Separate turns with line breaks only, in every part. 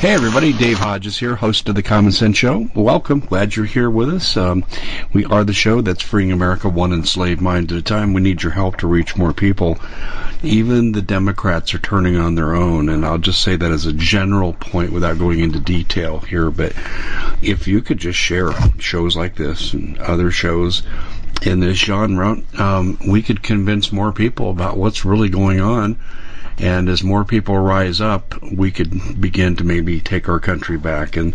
Hey everybody, Dave Hodges here, host of the Common Sense Show. Welcome, glad you're here with us. Um, we are the show that's freeing America one enslaved mind at a time. We need your help to reach more people. Even the Democrats are turning on their own, and I'll just say that as a general point without going into detail here. But if you could just share shows like this and other shows in this genre, um, we could convince more people about what's really going on and as more people rise up, we could begin to maybe take our country back. And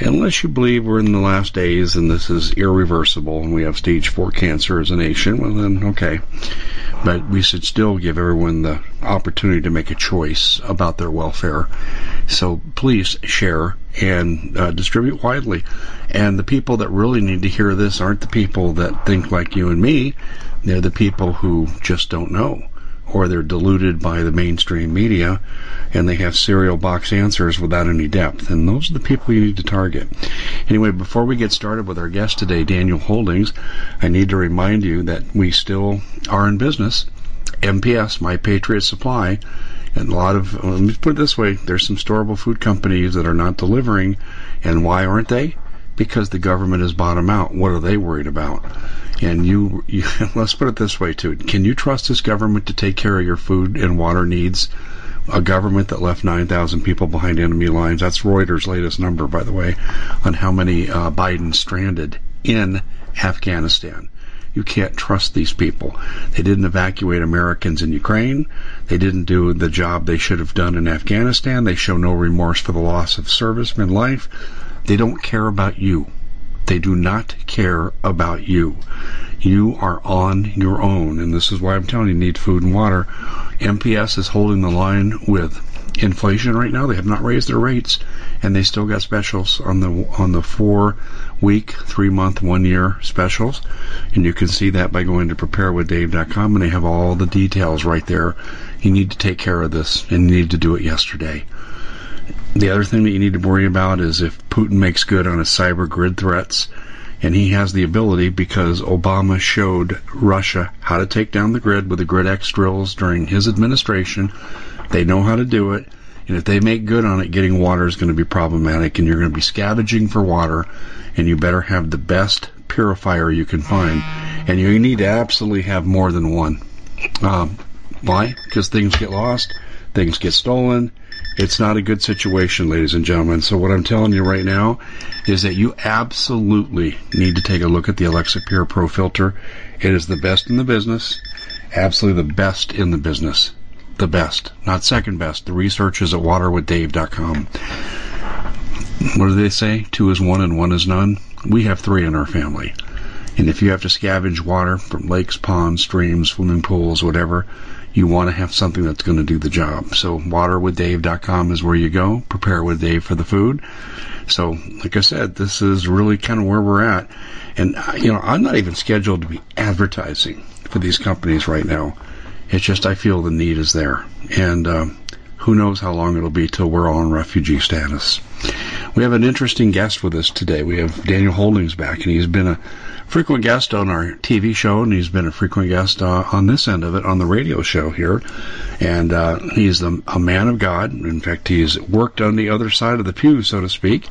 unless you believe we're in the last days and this is irreversible and we have stage four cancer as a nation, well then, okay. But we should still give everyone the opportunity to make a choice about their welfare. So please share and uh, distribute widely. And the people that really need to hear this aren't the people that think like you and me. They're the people who just don't know or they're diluted by the mainstream media and they have cereal box answers without any depth. And those are the people you need to target. Anyway, before we get started with our guest today, Daniel Holdings, I need to remind you that we still are in business. MPS, My Patriot Supply, and a lot of, let me put it this way, there's some storable food companies that are not delivering. And why aren't they? Because the government bought them out. What are they worried about? And you, you, let's put it this way too. Can you trust this government to take care of your food and water needs? A government that left 9,000 people behind enemy lines. That's Reuters' latest number, by the way, on how many uh, Biden stranded in Afghanistan. You can't trust these people. They didn't evacuate Americans in Ukraine. They didn't do the job they should have done in Afghanistan. They show no remorse for the loss of servicemen life. They don't care about you. They do not care about you. You are on your own, and this is why I'm telling you, you need food and water. MPS is holding the line with inflation right now. They have not raised their rates, and they still got specials on the on the four week, three month, one year specials, and you can see that by going to preparewithdave.com, and they have all the details right there. You need to take care of this, and you need to do it yesterday. The other thing that you need to worry about is if Putin makes good on his cyber grid threats, and he has the ability because Obama showed Russia how to take down the grid with the GridEx drills during his administration. They know how to do it. And if they make good on it, getting water is going to be problematic, and you're going to be scavenging for water, and you better have the best purifier you can find. And you need to absolutely have more than one. Um, why? Because things get lost, things get stolen, it's not a good situation, ladies and gentlemen. So what I'm telling you right now is that you absolutely need to take a look at the Alexapure Pro filter. It is the best in the business. Absolutely the best in the business. The best, not second best. The research is at waterwithdave.com. What do they say? Two is one and one is none. We have three in our family. And if you have to scavenge water from lakes, ponds, streams, swimming pools, whatever, you want to have something that's going to do the job. So waterwithdave.com is where you go. Prepare with Dave for the food. So, like I said, this is really kind of where we're at. And, uh, you know, I'm not even scheduled to be advertising for these companies right now. It's just I feel the need is there. And um, who knows how long it'll be till we're all in refugee status. We have an interesting guest with us today. We have Daniel Holdings back, and he's been a frequent guest on our TV show, and he's been a frequent guest uh, on this end of it on the radio show here. And uh, he's the, a man of God. In fact, he's worked on the other side of the pew, so to speak,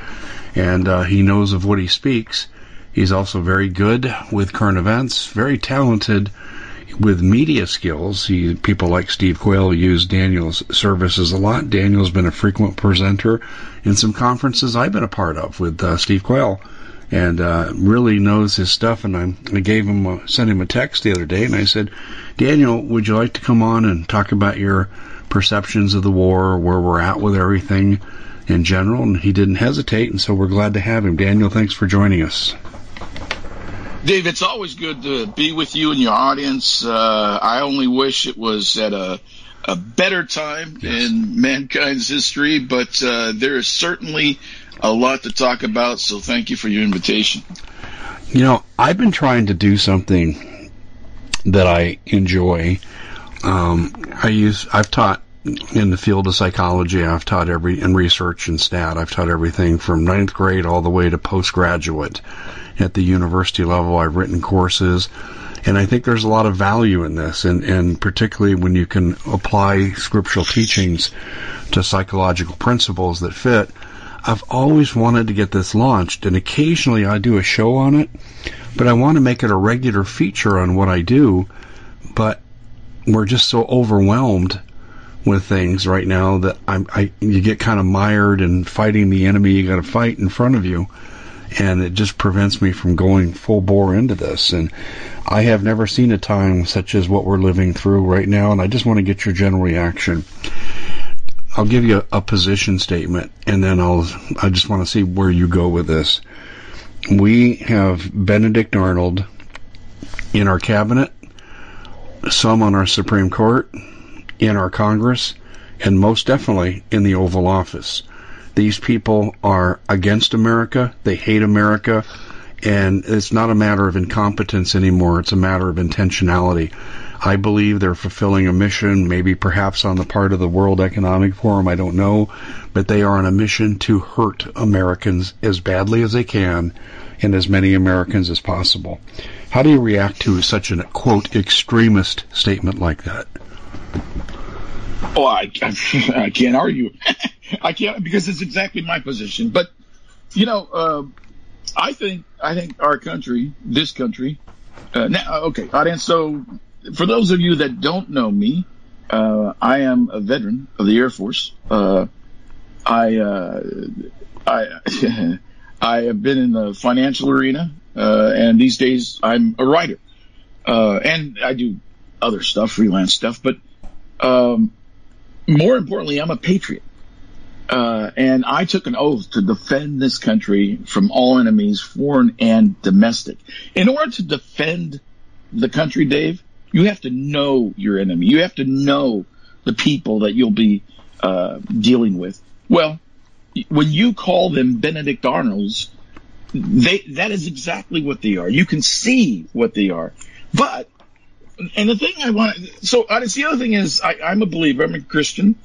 and uh, he knows of what he speaks. He's also very good with current events, very talented with media skills, he, people like Steve Quayle use Daniel's services a lot. Daniel's been a frequent presenter in some conferences I've been a part of with uh, Steve Quayle and uh, really knows his stuff. And I, I gave him a, sent him a text the other day, and I said, Daniel, would you like to come on and talk about your perceptions of the war, where we're at with everything in general? And he didn't hesitate, and so we're glad to have him. Daniel, thanks for joining us.
Dave, it's always good to be with you and your audience. Uh, I only wish it was at a a better time yes. in mankind's history, but uh, there is certainly a lot to talk about. So thank you for your invitation.
You know, I've been trying to do something that I enjoy. Um, I use I've taught in the field of psychology. I've taught every in research and stat. I've taught everything from ninth grade all the way to postgraduate at the university level. I've written courses, and I think there's a lot of value in this, and, and particularly when you can apply scriptural teachings to psychological principles that fit. I've always wanted to get this launched, and occasionally I do a show on it, but I want to make it a regular feature on what I do. But we're just so overwhelmed with things right now that I'm, I you get kind of mired in fighting the enemy you got to fight in front of you and it just prevents me from going full bore into this. And I have never seen a time such as what we're living through right now, and I just want to get your general reaction. I'll give you a, position statement, and then I'll. I just want to see where you go with this. We have Benedict Arnold in our cabinet, some on our Supreme Court, in our Congress, and most definitely in the Oval Office. These people are against America. They hate America. And it's not a matter of incompetence anymore. It's a matter of intentionality. I believe they're fulfilling a mission, maybe perhaps on the part of the World Economic Forum, I don't know, but they are on a mission to hurt Americans as badly as they can and as many Americans as possible. How do you react to such a quote extremist statement like that?
Oh, I, I can't argue. I can't because it's exactly my position. But you know, uh, I think I think our country, this country, uh, now okay, audience. So for those of you that don't know me, uh, I am a veteran of the Air Force. Uh, I uh, I I have been in the financial arena, uh, and these days I'm a writer, and I do other stuff, freelance stuff. But um, more importantly, I'm a patriot. Uh, and I took an oath to defend this country from all enemies, foreign and domestic. In order to defend the country, Dave, you have to know your enemy. You have to know the people that you'll be uh, dealing with. Well, when you call them Benedict Arnolds, they that is exactly what they are. You can see what they are. But and the thing I want, so honest, the other thing is, I, am a believer, I'm a Christian,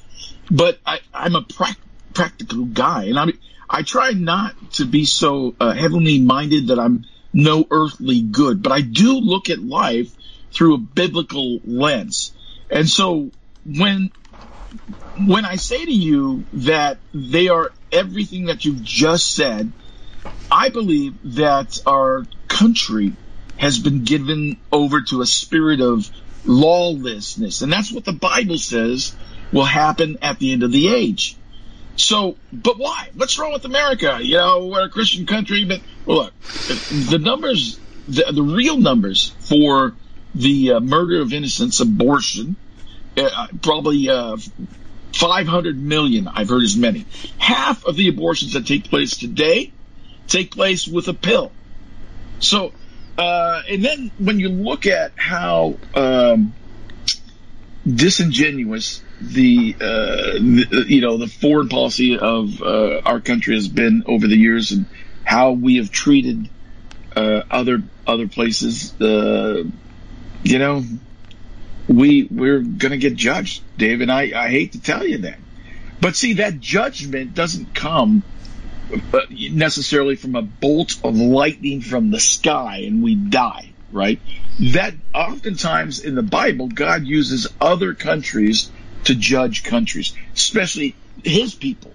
but I, am a pra- practical guy, and I I try not to be so uh, heavenly minded that I'm no earthly good, but I do look at life through a biblical lens, and so when when I say to you that they are everything that you've just said, I believe that our country has been given over to a spirit of lawlessness. And that's what the Bible says will happen at the end of the age. So, but why? What's wrong with America? You know, we're a Christian country, but look, the numbers, the, the real numbers for the uh, murder of innocents, abortion, uh, probably uh, 500 million. I've heard as many. Half of the abortions that take place today take place with a pill. So uh, and then when you look at how um, disingenuous the, uh, the, you know the foreign policy of uh, our country has been over the years and how we have treated uh, other other places, you know, we we're gonna get judged, Dave. And I, I hate to tell you that, but see that judgment doesn't come necessarily from a bolt of lightning from the sky and we die, right? That oftentimes in the Bible, God uses other countries to judge countries, especially his people.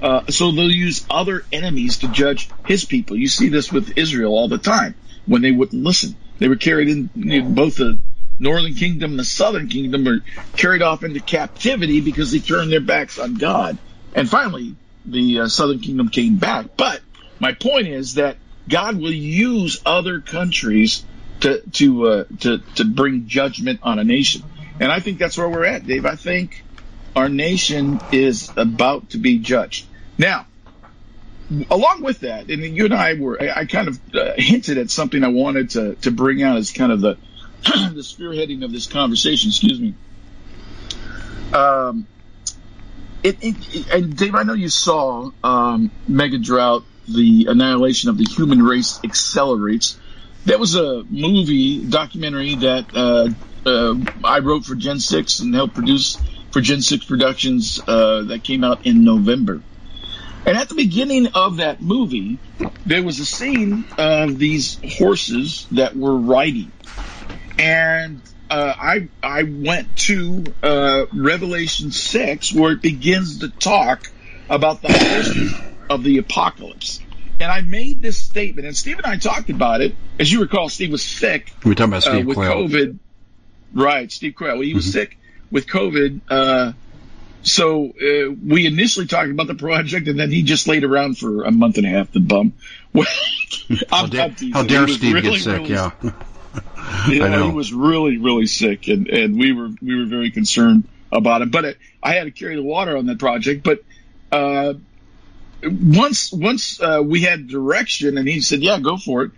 Uh, so they'll use other enemies to judge his people. You see this with Israel all the time when they wouldn't listen. They were carried in both the northern kingdom and the southern kingdom were carried off into captivity because they turned their backs on God. And finally, the uh, southern kingdom came back. But my point is that God will use other countries to to uh, to to bring judgment on a nation. And I think that's where we're at, Dave. I think our nation is about to be judged. Now, along with that, and you and I were, I, I kind of uh, hinted at something I wanted to, to bring out as kind of the, the spearheading of this conversation. Excuse me. Um, it, it, it, and Dave, I know you saw um, Mega Drought, the annihilation of the human race accelerates. That was a movie documentary that uh, uh, I wrote for Gen Six and helped produce for Gen Six Productions uh, that came out in November. And at the beginning of that movie, there was a scene of these horses that were riding. And uh, I I went to uh, Revelation six where it begins to talk about the horses of the apocalypse. And I made this statement, and Steve and I talked about it. As you recall, Steve was sick.
We were talking about Steve
uh, with
Quayle.
COVID. Right, Steve Quayle. He was mm-hmm. sick with COVID. Uh, so uh, we initially talked about the project, and then he just laid around for a month and a half. The bum.
how, dare, how dare Steve really, get sick? Really, yeah.
yeah, I know. he was really, really sick, and, and we were we were very concerned about him. But it, I had to carry the water on that project. But uh, once once uh, we had direction, and he said, "Yeah, go for it."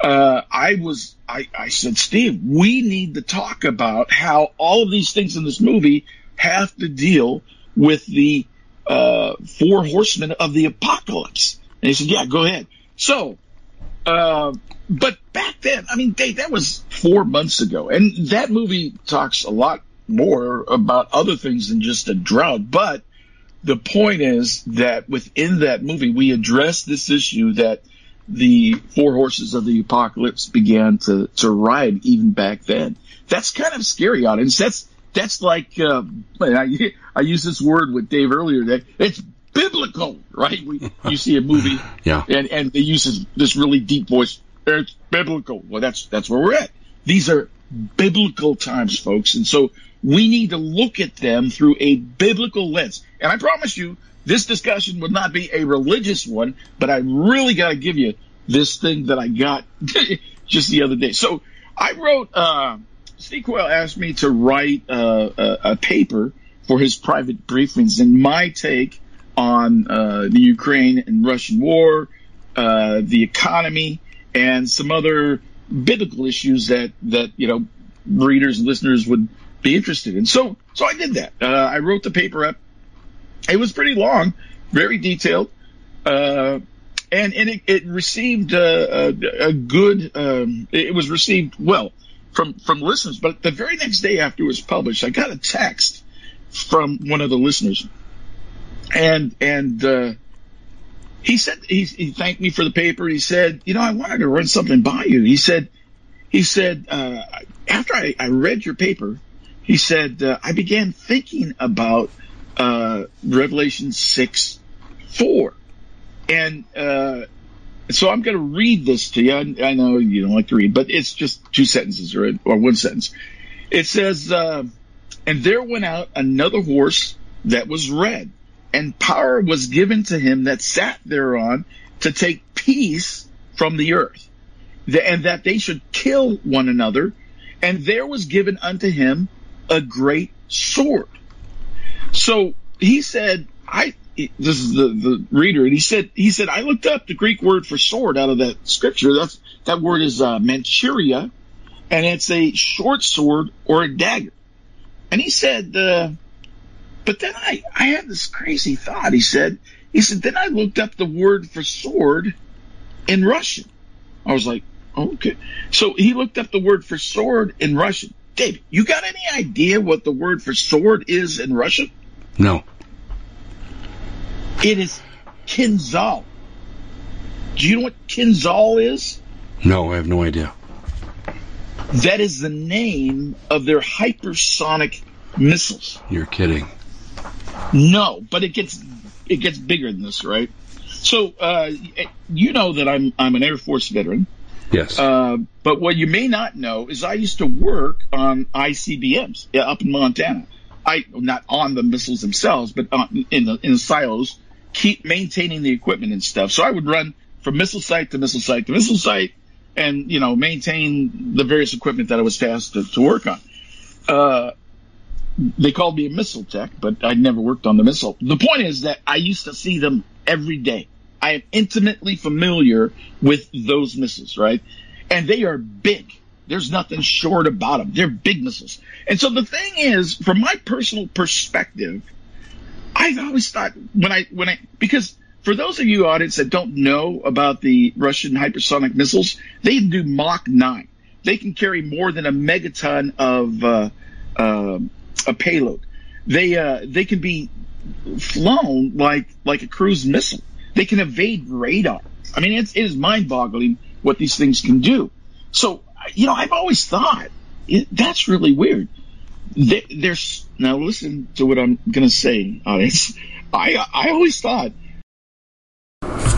Uh, I was I, I said, Steve, we need to talk about how all of these things in this movie have to deal with the uh, four horsemen of the apocalypse. And he said, yeah, go ahead. So, uh, but back then, I mean, Dave, that was four months ago. And that movie talks a lot more about other things than just a drought. But the point is that within that movie, we address this issue that the four horses of the apocalypse began to, to ride even back then. That's kind of scary, audience. That's that's like uh, I, I used this word with Dave earlier that it's biblical, right? We, you see a movie,
yeah,
and and they use this, this really deep voice. It's biblical. Well, that's that's where we're at. These are biblical times, folks, and so we need to look at them through a biblical lens. And I promise you, this discussion would not be a religious one, but I really got to give you this thing that I got just the other day. So I wrote. Uh, Quayle asked me to write uh, a, a, paper for his private briefings and my take on uh, the Ukraine and Russian war, uh, the economy, and some other biblical issues that that you know readers and listeners would be interested in. So so I did that. Uh, I wrote the paper up. It was pretty long, very detailed. Uh, and, and it, it received uh, a, a good. Um, it was received well from from listeners. But the very next day after it was published, I got a text from one of the listeners, and and uh, he said he, he thanked me for the paper. He said, you know, I wanted to run something by you. He said, he said uh, after I, I read your paper, he said uh, I began thinking about uh, Revelation six four, and uh, so I'm going to read this to you. I, I, know you don't like to read, but it's just two sentences or, or one sentence. It says, uh, and there went out another horse that was red and power was given to him that sat thereon to take peace from the earth and that they should kill one another. And there was given unto him a great sword. So he said, I, this is the, the reader, and he said, he said, I looked up the Greek word for sword out of that scripture. That's, that word is, uh, machaira, and it's a short sword or a dagger. And he said, uh, but then I, I had this crazy thought. He said, he said, then I looked up the word for sword in Russian. I was like, okay. So he looked up the word for sword in Russian. Dave, you got any idea what the word for sword is in Russian?
No.
It is Kinzhal. Do you know what Kinzhal is?
No, I have no idea.
That is the name of their hypersonic missiles.
You're kidding.
No, but it gets it gets bigger than this, right? So uh, you know that I'm I'm an Air Force veteran,
Yes.
Uh, but what you may not know is I used to work on ICBMs up in Montana. I not on the missiles themselves, but on, in the in the silos, keep maintaining the equipment and stuff. So I would run from missile site to missile site to missile site, and you know maintain the various equipment that I was tasked to, to work on. Uh, they called me a missile tech, but I'd never worked on the missile. The point is that I used to see them every day. I am intimately familiar with those missiles, right? And they are big. There's nothing short about them. They're big missiles. And so the thing is, from my personal perspective, I've always thought when I, when I, because for those of you audience that don't know about the Russian hypersonic missiles, they do Mach 9. They can carry more than a megaton of, uh, uh, a payload. They, uh, they can be flown like, like a cruise missile. They can evade radar. I mean, it's, it is mind boggling what these things can do. So, you know, I've always thought it, that's really weird. There's now listen to what I'm to say, audience. I, I always thought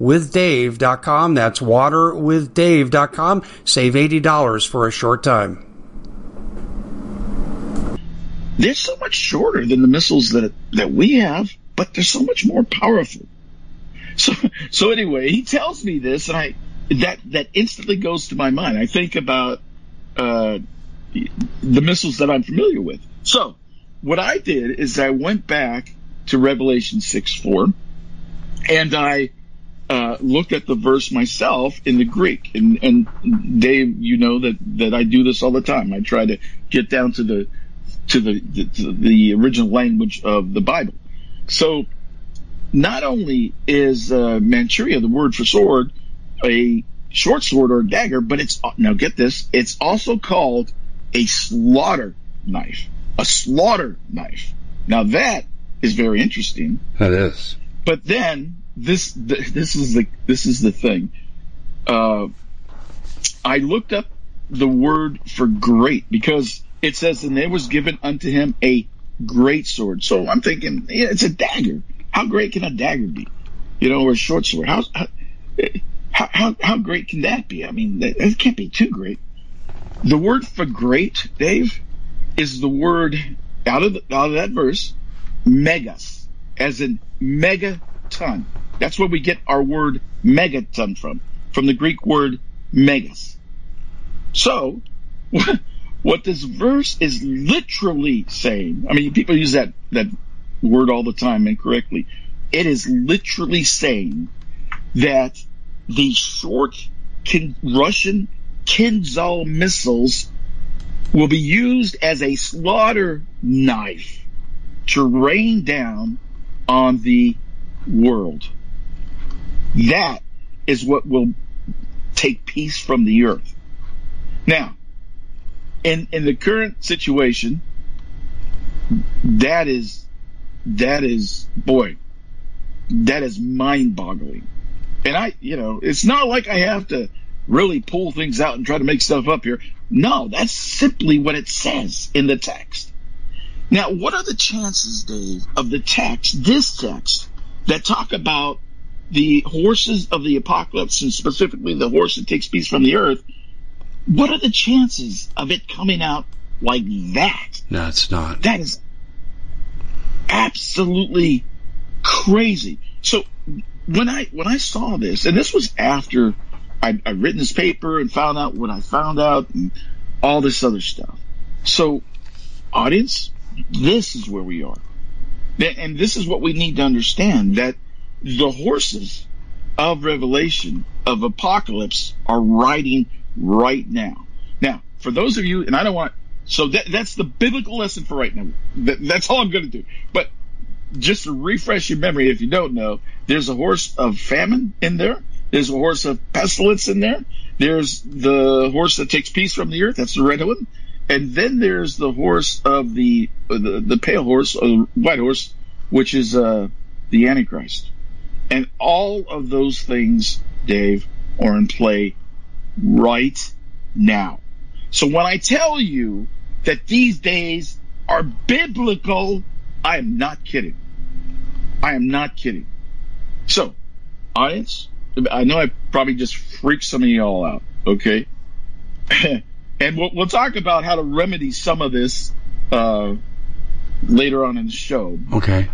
waterwithdave.com. That's waterwithdave.com. Save $80 for a short time.
They're so much shorter than the missiles that, that we have, but they're so much more powerful. So, so anyway, he tells me this and I, that, that instantly goes to my mind. I think about, uh, the missiles that I'm familiar with. So what I did is I went back to Revelation 6 4 and I uh, looked at the verse myself in the Greek. And, and Dave, you know that, that I do this all the time. I try to get down to the, to the, the, to the original language of the Bible. So not only is uh, machaira, the word for sword, a short sword or dagger, but it's, now get this, it's also called a slaughter knife. A slaughter knife. Now that is very interesting.
That is.
But then this this is the this is the thing. Uh, I looked up the word for great because it says, and there was given unto him a great sword. So I'm thinking, yeah, it's a dagger. How great can a dagger be? You know, or a short sword? How how how, how great can that be? I mean, it can't be too great. The word for great, Dave, is the word out of the, out of that verse, megas, as in megaton. That's where we get our word megaton from, from the Greek word megas. So, what this verse is literally saying, I mean, people use that, that word all the time incorrectly. It is literally saying that the short Russian Kinzhal missiles will be used as a slaughter knife to rain down on the world. That is what will take peace from the earth. Now, in in the current situation, that is that is boy, that is mind boggling. And I, you know, it's not like I have to really pull things out and try to make stuff up here. No, that's simply what it says in the text. Now, what are the chances, Dave, of the text, this text, that talk about the horses of the apocalypse and specifically the horse that takes peace from the earth? What are the chances of it coming out like that?
No, it's not.
That is absolutely crazy. So when I when I saw this, and this was after I, I written this paper and found out what I found out and all this other stuff. So, audience, this is where we are, and this is what we need to understand that the horses of Revelation of Apocalypse are riding right now. Now, for those of you, and I don't want so that, that's the biblical lesson for right now. That, that's all I'm going to do. But just to refresh your memory, if you don't know, there's a horse of famine in there. There's a horse of pestilence in there. There's the horse that takes peace from the earth. That's the red one. And then there's the horse of the the, the pale horse, or the white horse, which is uh, the Antichrist. And all of those things, Dave, are in play right now. So when I tell you that these days are biblical, I am not kidding. I am not kidding. So, audience, I know I probably just freaked some of y'all out, okay? and we'll, we'll, talk about how to remedy some of this uh, later on in the show.
Okay.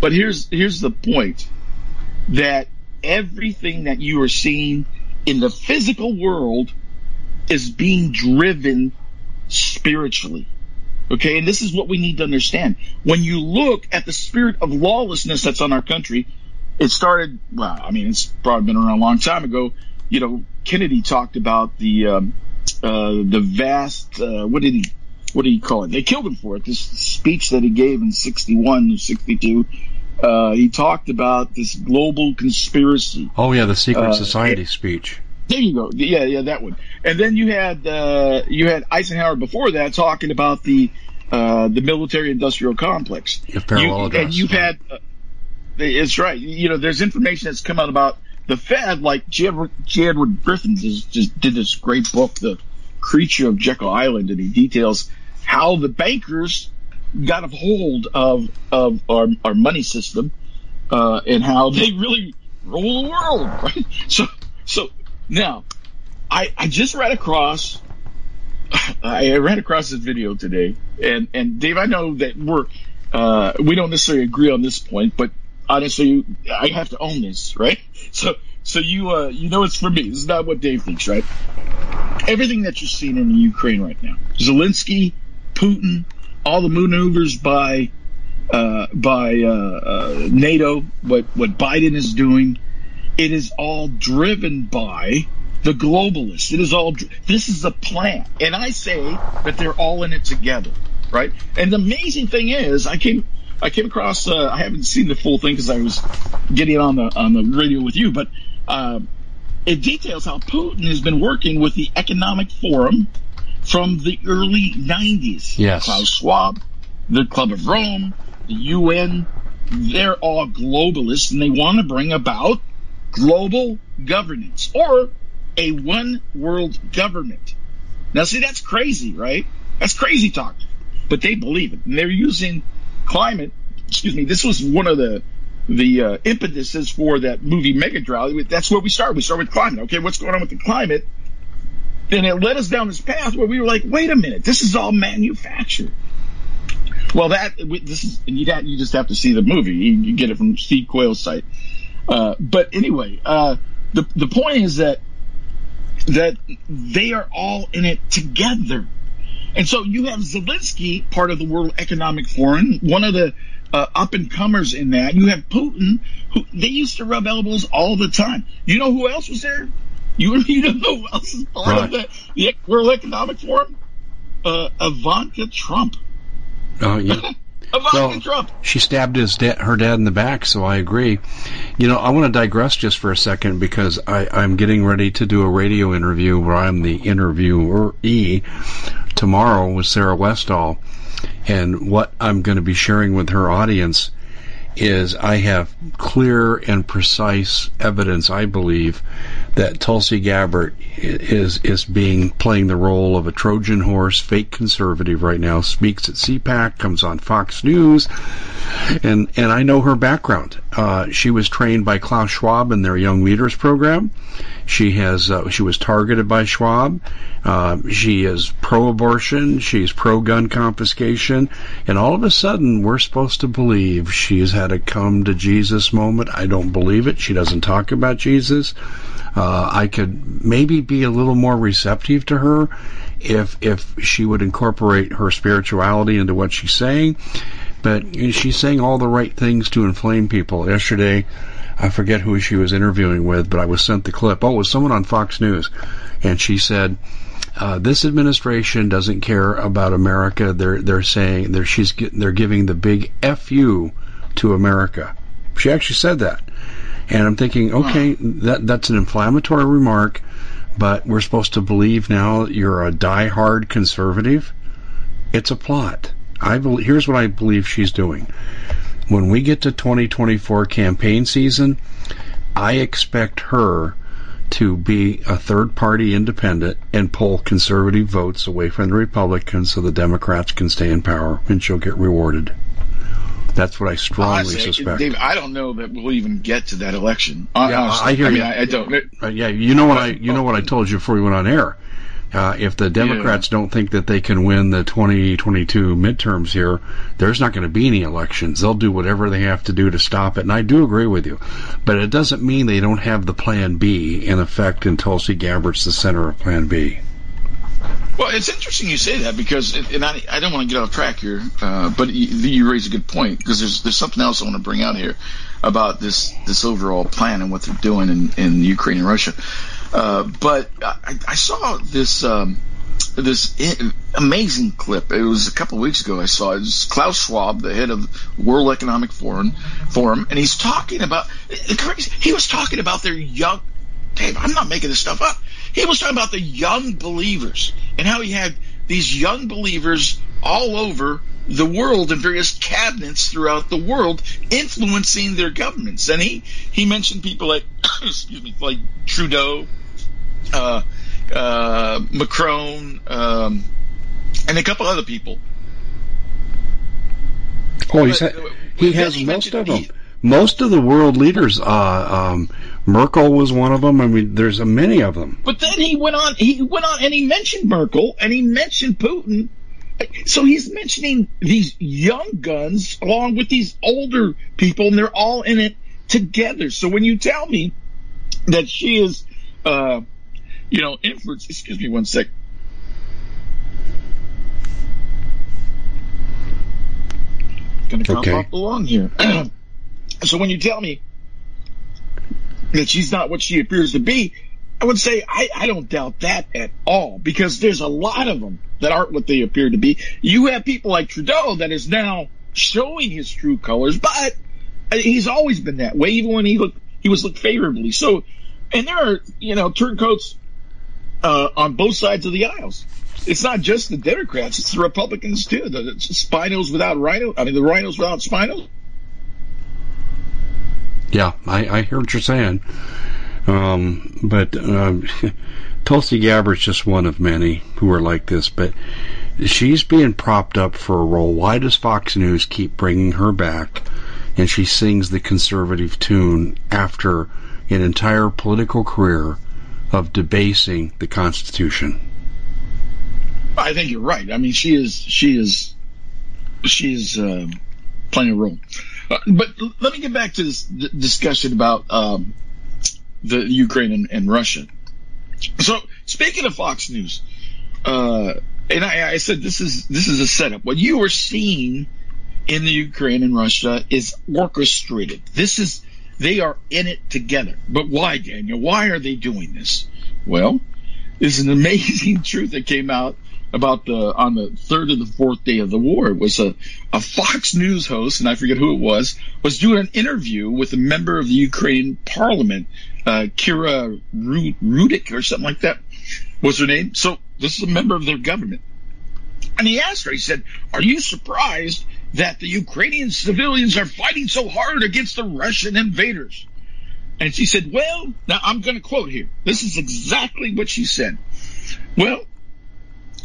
But here's here's the point that everything that you are seeing in the physical world is being driven spiritually. Okay, and this is what we need to understand. When you look at the spirit of lawlessness that's on our country, it started. Well, I mean, it's probably been around a long time ago. You know, Kennedy talked about the um, uh, the vast. Uh, what did he? What do you call it? They killed him for it. This speech that he gave in '61, '62. Uh, he talked about this global conspiracy.
Oh yeah, the secret uh, society speech.
There you go. Yeah, yeah, that one. And then you had uh, you had Eisenhower before that talking about the uh, the military industrial complex.
You, and
you've had it's right. You know, there's information that's come out about the Fed, like G. Edward Griffin just, just did this great book, The Creature of Jekyll Island, and he details how the bankers got a hold of of our, our money system uh, and how they really rule the world. Right? So so now I I just read across I ran across this video today, and and Dave, I know that we're uh, we don't necessarily agree on this point, but honestly, I have to own this, right? So, so you, uh, you know, it's for me. This is not what Dave thinks, right? Everything that you're seeing in the Ukraine right now, Zelensky, Putin, all the maneuvers by, uh, by, uh, uh, NATO, what, what Biden is doing, it is all driven by the globalists. It is all, this is a plan. And I say that they're all in it together, right? And the amazing thing is, I came, I came across. Uh, I haven't seen the full thing because I was getting on the on the radio with you, but uh, it details how Putin has been working with the Economic Forum from the early '90s.
Yes,
Klaus Schwab, the Club of Rome, the UN. They're all globalists, and they want to bring about global governance or a one world government. Now, see, that's crazy, right? That's crazy talk, but they believe it, and they're using climate, excuse me, this was one of the the uh, impetuses for that movie Mega Megadrought. That's where we start. We start with climate. Okay, what's going on with the climate? and it led us down this path where we were like, wait a minute, this is all manufactured. Well, that this is you you just have to see the movie. You, you get it from Steve Quayle's site. Uh, but anyway, uh, the the point is that that they are all in it together. And so you have Zelensky, part of the World Economic Forum, one of the uh, up and comers in that. You have Putin, who they used to rub elbows all the time. You know who else was there? You, you know who else is part right. of the, the World Economic Forum? Uh, Ivanka Trump.
Oh yeah.
well, Trump.
She stabbed his da- her dad in the back, so I agree. You know, I want to digress just for a second because I, I'm getting ready to do a radio interview where I'm the interviewee tomorrow with Sarah Westall, and what I'm going to be sharing with her audience is I have clear and precise evidence, I believe, that Tulsi Gabbard is is being playing the role of a Trojan horse, fake conservative right now. Speaks at CPAC, comes on Fox News, and and I know her background. Uh, she was trained by Klaus Schwab in their Young Leaders program. She has uh, she was targeted by Schwab. Uh, she is pro-abortion. She's pro-gun confiscation, and all of a sudden we're supposed to believe she's had a come to Jesus moment. I don't believe it. She doesn't talk about Jesus. Uh, I could maybe be a little more receptive to her if if she would incorporate her spirituality into what she's saying. But she's saying all the right things to inflame people. Yesterday, I forget who she was interviewing with, but I was sent the clip. Oh, it was someone on Fox News, and she said. Uh, this administration doesn't care about America. They're they're saying they're she's they're giving the big fu to America. She actually said that. And I'm thinking, okay, that that's an inflammatory remark, but we're supposed to believe now you're a die-hard conservative. It's a plot. I believe, here's what I believe she's doing. When we get to 2024 campaign season, I expect her to be a third party independent and pull conservative votes away from the Republicans so the Democrats can stay in power and she'll get rewarded. That's what I strongly Honestly, suspect.
Dave, I don't know that we'll even get to that election. Yeah, I hear I mean, you. I, I don't.
Uh, yeah, you know what I you know what I told you before we went on air. Uh, if the Democrats yeah. don't think that they can win the 2022 midterms here, there's not going to be any elections. They'll do whatever they have to do to stop it. And I do agree with you. But it doesn't mean they don't have the plan B in effect and Tulsi Gabbard's the center of plan B.
Well, it's interesting you say that because, and I, I don't want to get off track here, uh, but you, you raise a good point because there's there's something else I want to bring out here about this this overall plan and what they're doing in, in Ukraine and Russia. Uh, but I, I saw this um, this amazing clip. It was a couple of weeks ago. I saw it. it was Klaus Schwab, the head of World Economic Forum, Forum, and he's talking about. crazy. He was talking about their young. Dave, I'm not making this stuff up. He was talking about the young believers and how he had these young believers all over the world in various cabinets throughout the world influencing their governments. And he, he mentioned people like, excuse me, like Trudeau, uh, uh, Macron, um, and a couple other people.
Oh, he's ha- he has most of them. He, most of the world leaders, uh, um, Merkel was one of them. I mean, there's a many of them.
But then he went on, he went on and he mentioned Merkel and he mentioned Putin. So he's mentioning these young guns along with these older people and they're all in it together. So when you tell me that she is, uh, you know, influence, excuse me one sec. Gonna come okay. off along here. so when you tell me that she's not what she appears to be, I would say I, I don't doubt that at all because there's a lot of them that aren't what they appear to be. You have people like Trudeau that is now showing his true colors, but uh, he's always been that way, even when he looked he was looked favorably. So, and there are you know turncoats uh, on both sides of the aisles. It's not just the Democrats; it's the Republicans too. The, the Spinos without rhino, I mean the rhinos without Spinos.
Yeah, I, I hear what you're saying. Um, but um, Tulsi Gabbard's just one of many who are like this. But she's being propped up for a role. Why does Fox News keep bringing her back? And she sings the conservative tune after an entire political career of debasing the Constitution.
I think you're right. I mean, she is she is she is uh, playing a role. Uh, but let me get back to this discussion about um, the Ukraine and, and, Russia. So speaking of Fox News, uh, and I, I, said this is this is a setup. What you are seeing in the Ukraine and Russia is orchestrated. This is they are in it together. But why, Daniel? Why are they doing this? Well, there's an amazing truth that came out about the on the third or the fourth day of the war. It was a, a Fox News host, and I forget who it was, was doing an interview with a member of the Ukraine Parliament, uh, Kira Rudik or something like that was her name. So this is a member of their government. And he asked her, he said, Are you surprised that the Ukrainian civilians are fighting so hard against the Russian invaders? And she said, Well, now I'm going to quote here. This is exactly what she said. Well,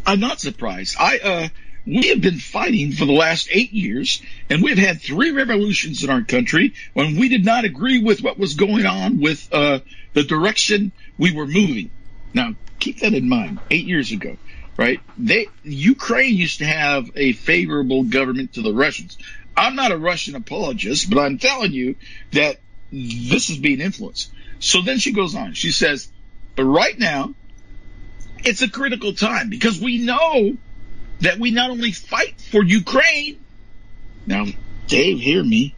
I'm not surprised. I, uh, we have been fighting for the last eight years, and we've had three revolutions in our country when we did not agree with what was going on with uh, the direction we were moving. Now, keep that in mind. Eight years ago, right? They Ukraine used to have a favorable government to the Russians. I'm not a Russian apologist, but I'm telling you that this is being influenced. So then she goes on. She says, but right now, it's a critical time because we know that we not only fight for Ukraine. Now, Dave, hear me.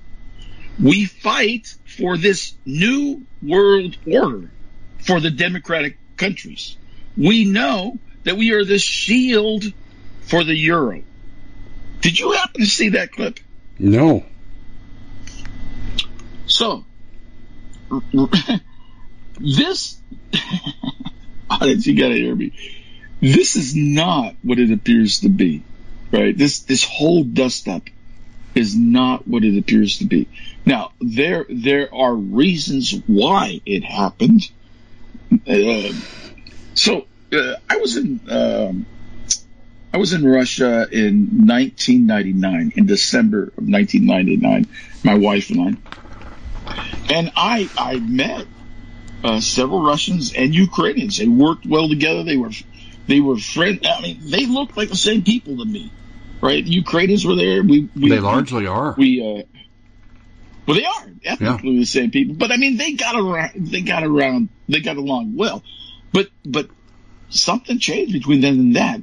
We fight for this new world order for the democratic countries. We know that we are the shield for the euro. Did you happen to see that clip?
No.
So, this you gotta hear me. This is not what it appears to be, right? This this whole dust up is not what it appears to be. Now there there are reasons why it happened. Uh, so uh, I was in um, I was in Russia in 1999 in December of 1999. My wife and I, and I I met uh, several Russians and Ukrainians. They worked well together. They were they were friends. I mean, they looked like the same people to me, right? Ukrainians were there. We, we
they largely are.
We uh, well, they are ethnically yeah. the same people, but I mean, they got around. They got around. They got along well, but but something changed between then and that,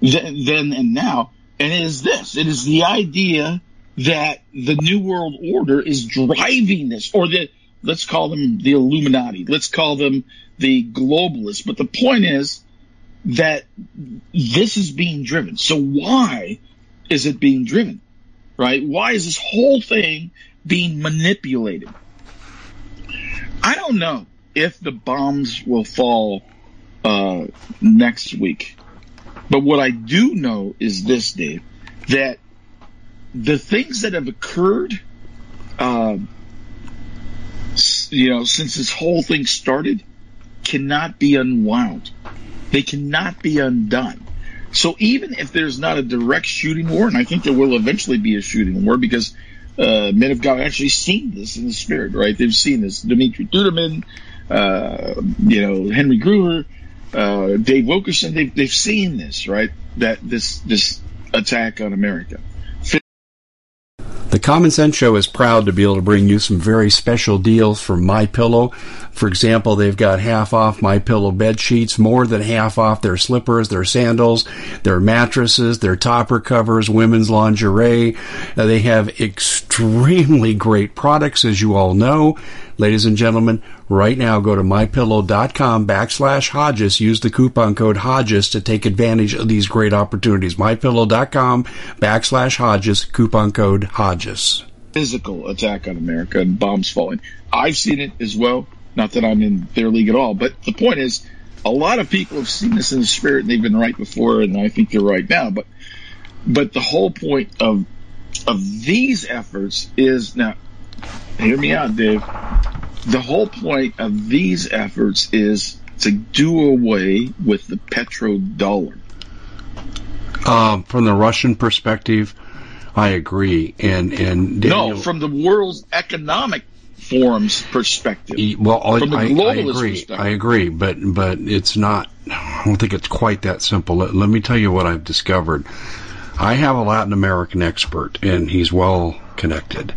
then, then and now, and it is this. It is the idea that the new world order is driving this, or the let's call them the Illuminati, let's call them the globalists. But the point is that this is being driven. So why is it being driven? Right? Why is this whole thing being manipulated? I don't know if the bombs will fall uh, next week. But what I do know is this, Dave, that the things that have occurred uh, you know, since this whole thing started, cannot be unwound. They cannot be undone. So even if there's not a direct shooting war, and I think there will eventually be a shooting war because uh, men of God actually seen this in the spirit, right? They've seen this. Dimitri Duduman, uh, you know, Henry Gruver, uh, Dave Wilkerson, they've, they've seen this, right? That this, this attack on America.
The Common Sense Show is proud to be able to bring you some very special deals from My Pillow. For example, they've got half off My Pillow bed sheets, more than half off their slippers, their sandals, their mattresses, their topper covers, women's lingerie. Uh, they have extremely great products, as you all know. Ladies and gentlemen, right now go to mypillow.com backslash Hodges. Use the coupon code Hodges to take advantage of these great opportunities. Mypillow.com backslash Hodges, coupon code Hodges.
Physical attack on America and bombs falling. I've seen it as well. Not that I'm in their league at all, but the point is, a lot of people have seen this in the spirit and they've been right before, and I think they're right now. But, but the whole point of, of these efforts is now, hear me out, Dave. The whole point of these efforts is to do away with the petrodollar.
Um, from the Russian perspective, I agree. And and
Daniel, no, from the world's economic forum's perspective.
Well, I, I, I, agree. I agree, but but it's not. I don't think it's quite that simple. Let, let me tell you what I've discovered. I have a Latin American expert, and he's well connected.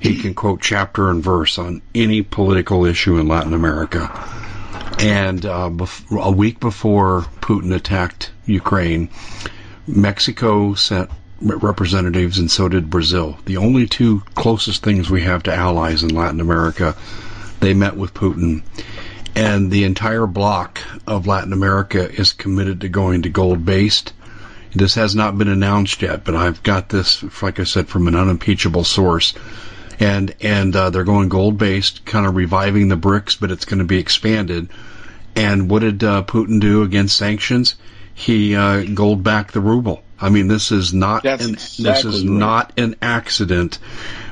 He can quote chapter and verse on any political issue in Latin America. And uh, bef- a week before Putin attacked Ukraine, Mexico sent representatives, and so did Brazil. The only two closest things we have to allies in Latin America, they met with Putin. And the entire bloc of Latin America is committed to going to gold based. This has not been announced yet, but I've got this, like I said, from an unimpeachable source. And and uh, they're going gold based, kind of reviving the BRICS, but it's going to be expanded. And what did uh, Putin do against sanctions? He uh, gold backed the ruble I mean, this is not
an,
exactly this is right. not an accident.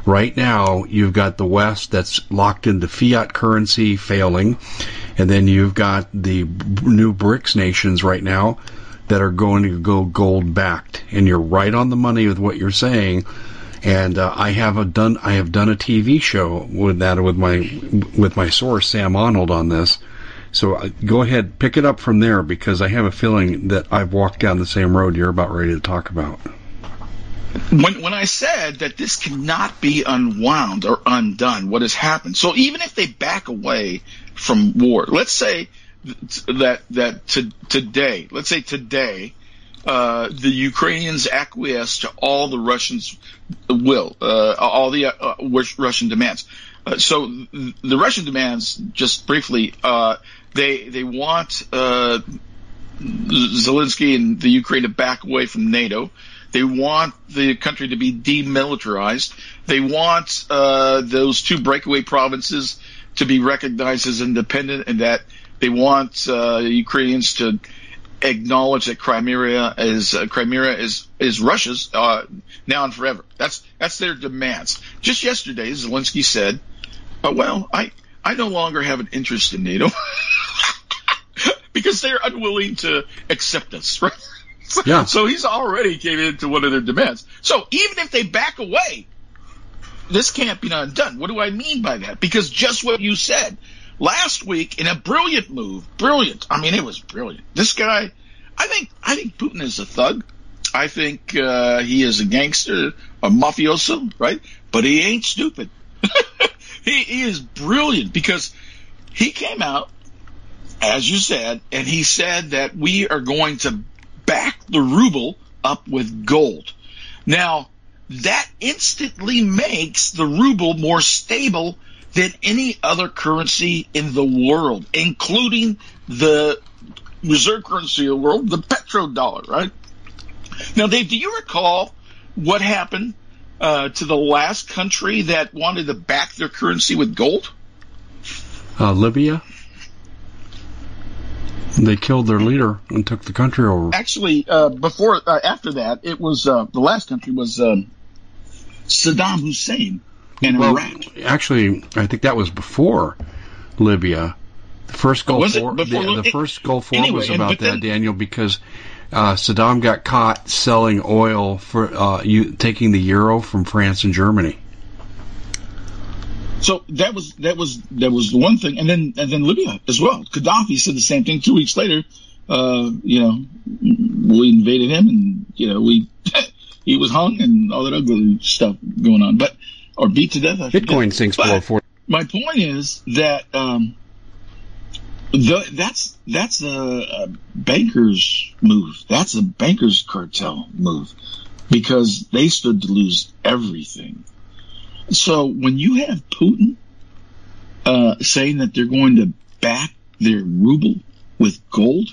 Right now, you've got the West that's locked into fiat currency failing, and then you've got the new BRICS nations right now that are going to go gold backed. And you're right on the money with what you're saying. And uh, I have a done I have done a TV show with that with my with my source Sam Arnold on this so uh, go ahead, pick it up from there because I have a feeling that I've walked down the same road you're about ready to talk about.
When, when I said that this cannot be unwound or undone, what has happened? So even if they back away from war, let's say that that to, today, let's say today, uh, the Ukrainians acquiesce to all the Russians' will, uh, all the uh, Russian demands. Uh, so the Russian demands, just briefly, uh, they they want uh, Zelensky and the Ukraine to back away from NATO. They want the country to be demilitarized. They want uh, those two breakaway provinces to be recognized as independent, and that they want uh, Ukrainians to acknowledge that Crimea is uh, Crimea is is Russia's uh, now and forever. That's that's their demands. Just yesterday, Zelensky said, oh, "Well, I I no longer have an interest in NATO." because they're unwilling to accept us, right?
Yeah.
So he's already came into one of their demands. So even if they back away, this can't be undone. What do I mean by that? Because just what you said last week in a brilliant move, brilliant. I mean, it was brilliant. This guy, I think, I think Putin is a thug. I think uh, he is a gangster, a mafioso, right? But he ain't stupid. he, he is brilliant because he came out as you said, and he said that we are going to back the ruble up with gold. Now, that instantly makes the ruble more stable than any other currency in the world, including the reserve currency of the world, the petrodollar, right? Now, Dave, do you recall what happened uh, to the last country that wanted to back their currency with gold?
Uh, Libya. They killed their leader and took the country over.
Actually, uh, before uh, after that, it was uh, the last country was um, Saddam Hussein in well, Iraq.
Actually, I think that was before Libya. The first Gulf War. The, the, first Gulf War anyway, was about that, then, Daniel, because uh, Saddam got caught selling oil for uh, you, taking the euro from France and Germany.
So that was that was that was the one thing, and then and then Libya as well. Gaddafi said the same thing two weeks later. Uh, you know, we invaded him, and you know we he was hung and all that ugly stuff going on, but or beat to death. I
Bitcoin sinks below four.
My point is that um, the, that's that's a, a banker's move. That's a banker's cartel move because they stood to lose everything so when you have Putin uh, saying that they're going to back their ruble with gold,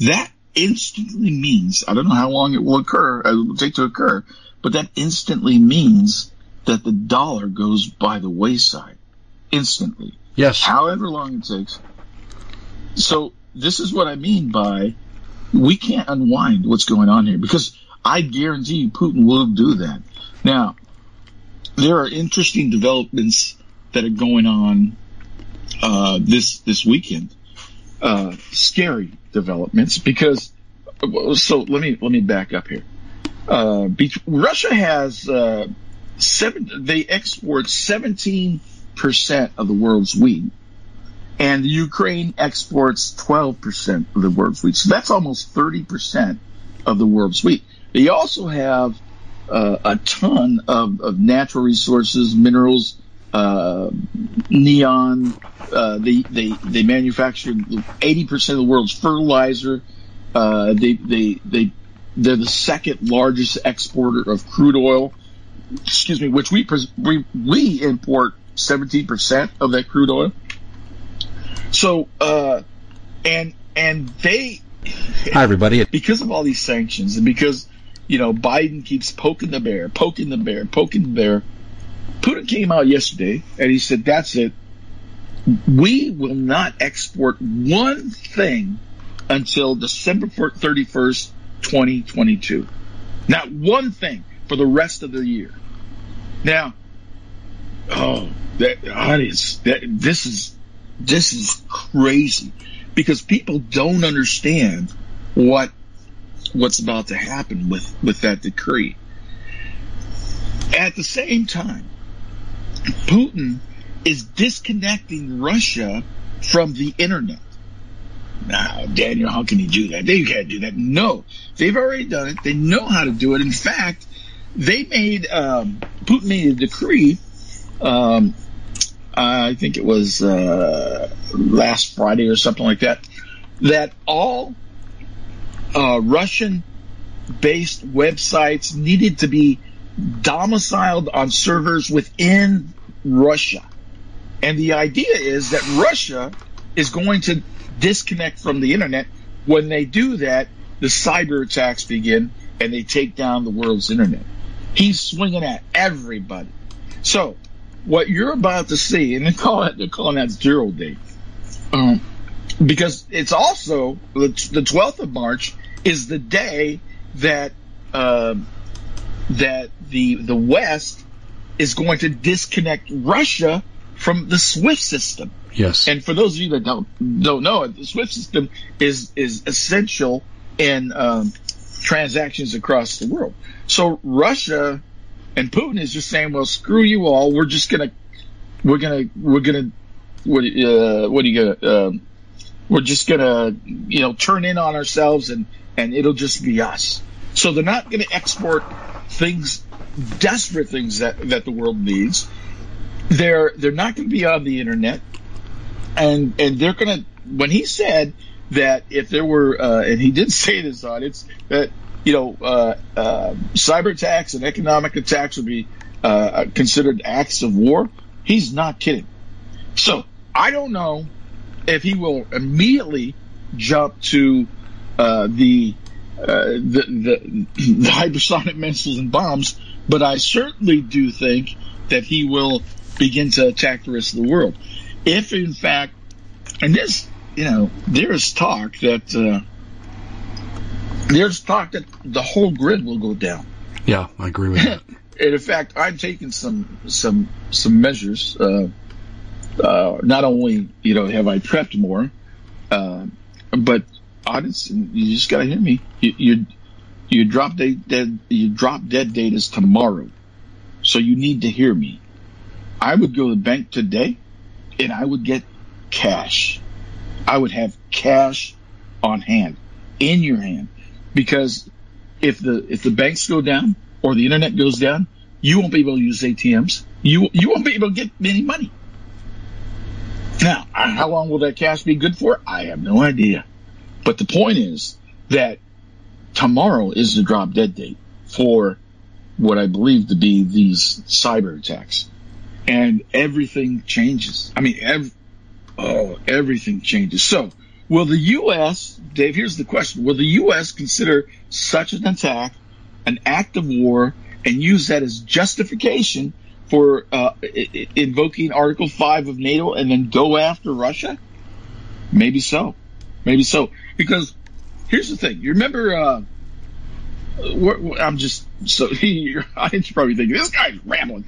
that instantly means I don't know how long it will occur, it will take to occur, but that instantly means that the dollar goes by the wayside instantly.
Yes.
However long it takes. So this is what I mean by we can't unwind what's going on here because I guarantee you Putin will do that. Now, there are interesting developments that are going on uh, this this weekend. Uh, scary developments because so let me let me back up here. Uh, Russia has uh, seven. They export seventeen percent of the world's wheat, and Ukraine exports 12% of the world's wheat. So that's almost 30% of the world's wheat. They also have uh, a ton of, of, natural resources, minerals, uh, neon. Uh, they, they, they manufacture 80% of the world's fertilizer. Uh, they, they, they, they're the second largest exporter of crude oil. Excuse me, which we, we, we import 17% of that crude oil. So, uh, and, and they,
Hi, everybody.
Because of all these sanctions and because, you know, Biden keeps poking the bear, poking the bear, poking the bear, Putin came out yesterday and he said, that's it. We will not export one thing until December 31st, 2022. Not one thing for the rest of the year. Now, oh, that audience, that this is this is crazy because people don't understand what what's about to happen with with that decree. At the same time, Putin is disconnecting Russia from the internet. Now, Daniel, how can you do that? They can't do that. No, they've already done it. They know how to do it. In fact, they made um, Putin made a decree um, I think it was uh, last Friday or something like that, that all uh, Russian based websites needed to be domiciled on servers within Russia. And the idea is that Russia is going to disconnect from the internet. When they do that, the cyber attacks begin and they take down the world's internet. He's swinging at everybody. So what you're about to see, and they call it, they're calling that zero day, um, because it's also the, the 12th of March is the day that uh, that the the West is going to disconnect Russia from the SWIFT system.
Yes.
And for those of you that don't don't know it, the SWIFT system is is essential in um, transactions across the world. So Russia and Putin is just saying, well, screw you all. We're just to, we're to, we're to, what, uh, what are you going to, uh, we're just to, you know, turn in on ourselves and, and it'll just be us. So they're not to export things, desperate things that, that the world needs. They're, they're not to be on the internet. And, and they're to, when he said that if there were, uh, and he did say this on it's that you know, uh, uh, cyber attacks and economic attacks would be uh, considered acts of war. He's not kidding. So I don't know if he will immediately jump to uh, the, uh, the, the the hypersonic missiles and bombs, but I certainly do think that he will begin to attack the rest of the world. If in fact, and this, you know, there is talk that uh, there's talk that the whole grid will go down.
Yeah, I agree with that.
and in fact, I've taken some some some measures. Uh, uh, not only you know have I prepped more, uh, but honest, you just gotta hear me. You you, you drop dead, dead you drop dead datas tomorrow, so you need to hear me. I would go to the bank today, and I would get cash. I would have cash on hand, in your hand because if the if the banks go down or the internet goes down, you won't be able to use ATMs. You you won't be able to get any money. Now, how long will that cash be good for? I have no idea. But the point is that tomorrow is the drop dead date for what I believe to be these cyber attacks. And everything changes. I mean, ev- oh, everything changes. So Will the U.S., Dave, here's the question. Will the U.S. consider such an attack an act of war and use that as justification for uh, invoking Article 5 of NATO and then go after Russia? Maybe so. Maybe so. Because here's the thing. You remember, uh, I'm just, so your audience probably thinking, this guy's rambling.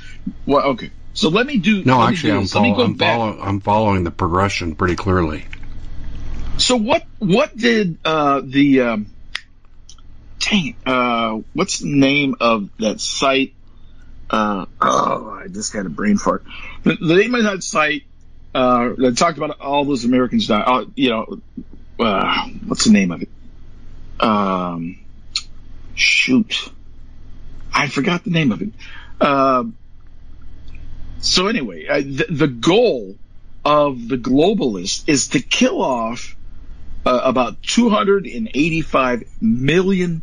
Well, okay. So let me do.
No, actually, I'm, follow, I'm, follow, I'm following the progression pretty clearly.
So what what did uh, the um, dang uh, what's the name of that site Uh, oh, I just had a brain fart. The, the name of that site uh, that talked about all those Americans die. Uh, you know, uh, what's the name of it? Um, shoot, I forgot the name of it. So anyway, uh, the, the, goal of the globalists is to kill off uh, about 285 million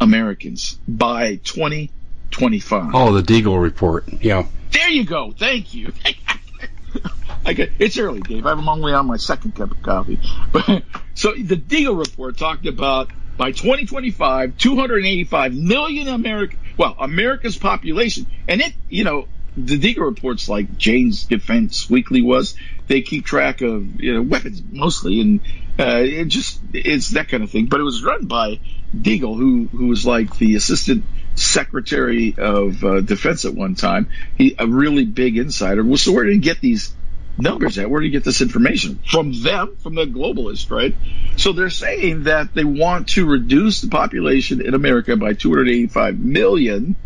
Americans by 2025.
Oh, the Deagel report. Yeah.
There you go. Thank you. okay, it's early, Dave. I'm only on my second cup of coffee. But so the Deagel report talked about by 2025, 285 million American, well, America's population, and it, you know, the Deagel reports like Jane's Defense Weekly was, they keep track of you know, weapons mostly, and uh, it just it's that kind of thing. But it was run by Deagle, who who was like the assistant secretary of uh, defense at one time. He a really big insider. Well, so where did he get these numbers at? Where did he get this information from them, from the globalists, right? So they're saying that they want to reduce the population in America by 285 million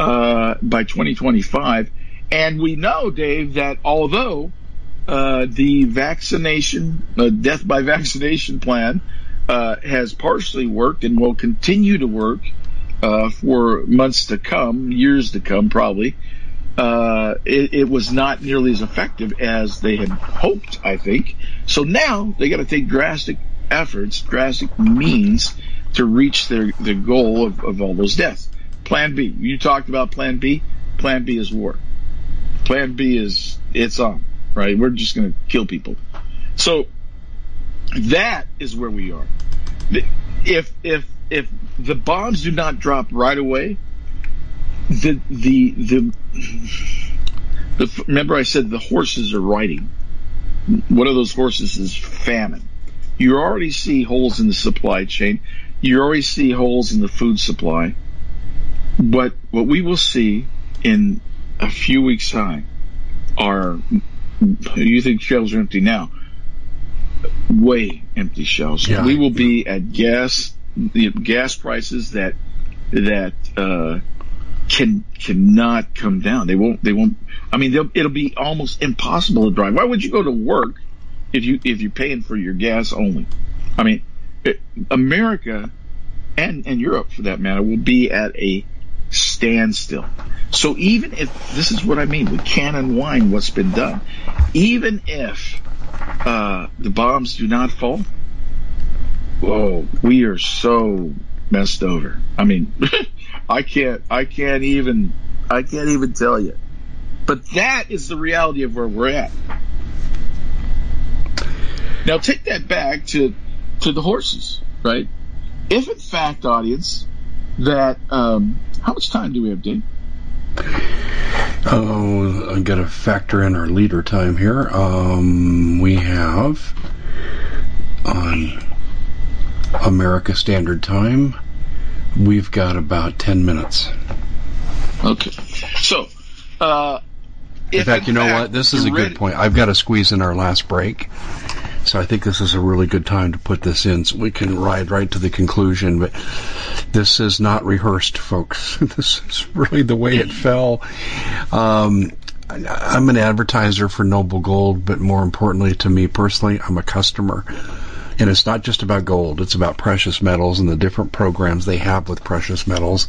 uh, by 2025. And we know, Dave, that although uh, the vaccination, uh, death by vaccination plan uh, has partially worked and will continue to work uh, for months to come, years to come, probably. Uh, it, it, was not nearly as effective as they had hoped, I think. So now they got to take drastic efforts, drastic means to reach their, their goal of, of all those deaths. Plan B. You talked about Plan B. Plan B is war. Plan B is it's on. Right? We're just going to kill people. So that is where we are. If if if the bombs do not drop right away, the the the, the remember I said the horses are riding. One of those horses is famine. You already see holes in the supply chain. You already see holes in the food supply. But what we will see in a few weeks' time are, you think shelves are empty now? Way empty shelves. Yeah. We will be at gas, gas prices that, that, uh, can, cannot come down. They won't, they won't, I mean, it'll be almost impossible to drive. Why would you go to work if you, if you're paying for your gas only? I mean, it, America and, and Europe for that matter will be at a standstill. So even if this is what I mean, we can't unwind what's been done. Even if uh, the bombs do not fall, whoa, we are so messed over. I mean, I can't, I can't even, I can't even tell you. But that is the reality of where we're at. Now take that back to to the horses, right? If in fact, audience, that um, how much time do we have, Dave?
Oh, I got to factor in our leader time here. Um, we have on America Standard Time, we've got about 10 minutes.
Okay. So, uh,
in fact, you know fact, what? This is a good point. I've got to squeeze in our last break. So I think this is a really good time to put this in so we can ride right to the conclusion. But this is not rehearsed, folks. this is really the way it fell. Um, I'm an advertiser for Noble Gold, but more importantly to me personally, I'm a customer. And it's not just about gold, it's about precious metals and the different programs they have with precious metals.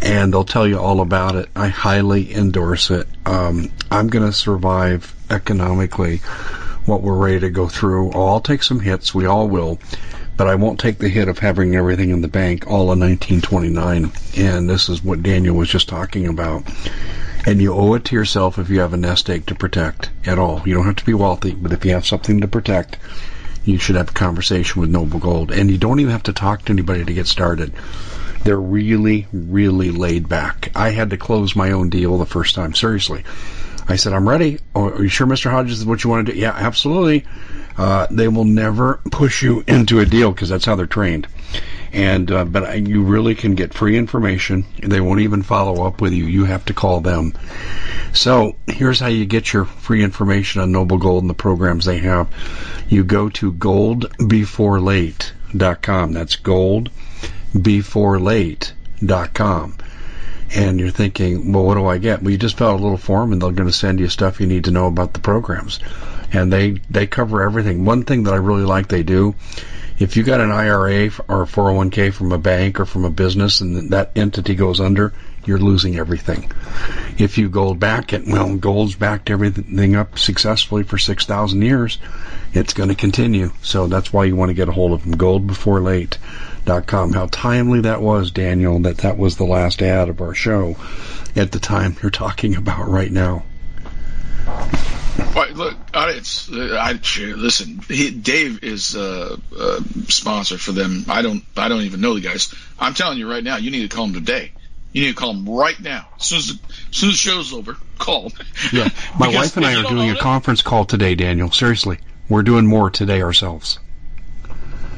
And they'll tell you all about it. I highly endorse it. Um, I'm going to survive economically what we're ready to go through. I'll take some hits. We all will. But I won't take the hit of having everything in the bank all in 1929. And this is what Daniel was just talking about. And you owe it to yourself if you have a nest egg to protect at all. You don't have to be wealthy, but if you have something to protect, you should have a conversation with Noble Gold. And you don't even have to talk to anybody to get started. They're really, really laid back. I had to close my own deal the first time. Seriously. I said, I'm ready. Oh, are you sure, Mr. Hodges, is what you want to do? Yeah, absolutely. Uh, they will never push you into a deal because that's how they're trained. And uh, but you really can get free information. They won't even follow up with you. You have to call them. So here's how you get your free information on Noble Gold and the programs they have. You go to goldbeforelate.com. That's goldbeforelate.com and you're thinking, well, what do I get? Well, you just fill out a little form, and they're going to send you stuff you need to know about the programs, and they they cover everything. One thing that I really like they do. If you got an IRA or a 401k from a bank or from a business and that entity goes under, you're losing everything. If you gold back it, well, gold's backed everything up successfully for 6,000 years. It's going to continue. So that's why you want to get a hold of them. Goldbeforelate.com. How timely that was, Daniel, that that was the last ad of our show at the time you're talking about right now.
Well, look, it's uh, I listen. He, Dave is a, a sponsor for them. I don't I don't even know the guys. I'm telling you right now, you need to call them today. You need to call them right now. As soon as the, as soon as the show's over, call.
Yeah, my wife and I are doing a it, conference call today, Daniel. Seriously, we're doing more today ourselves.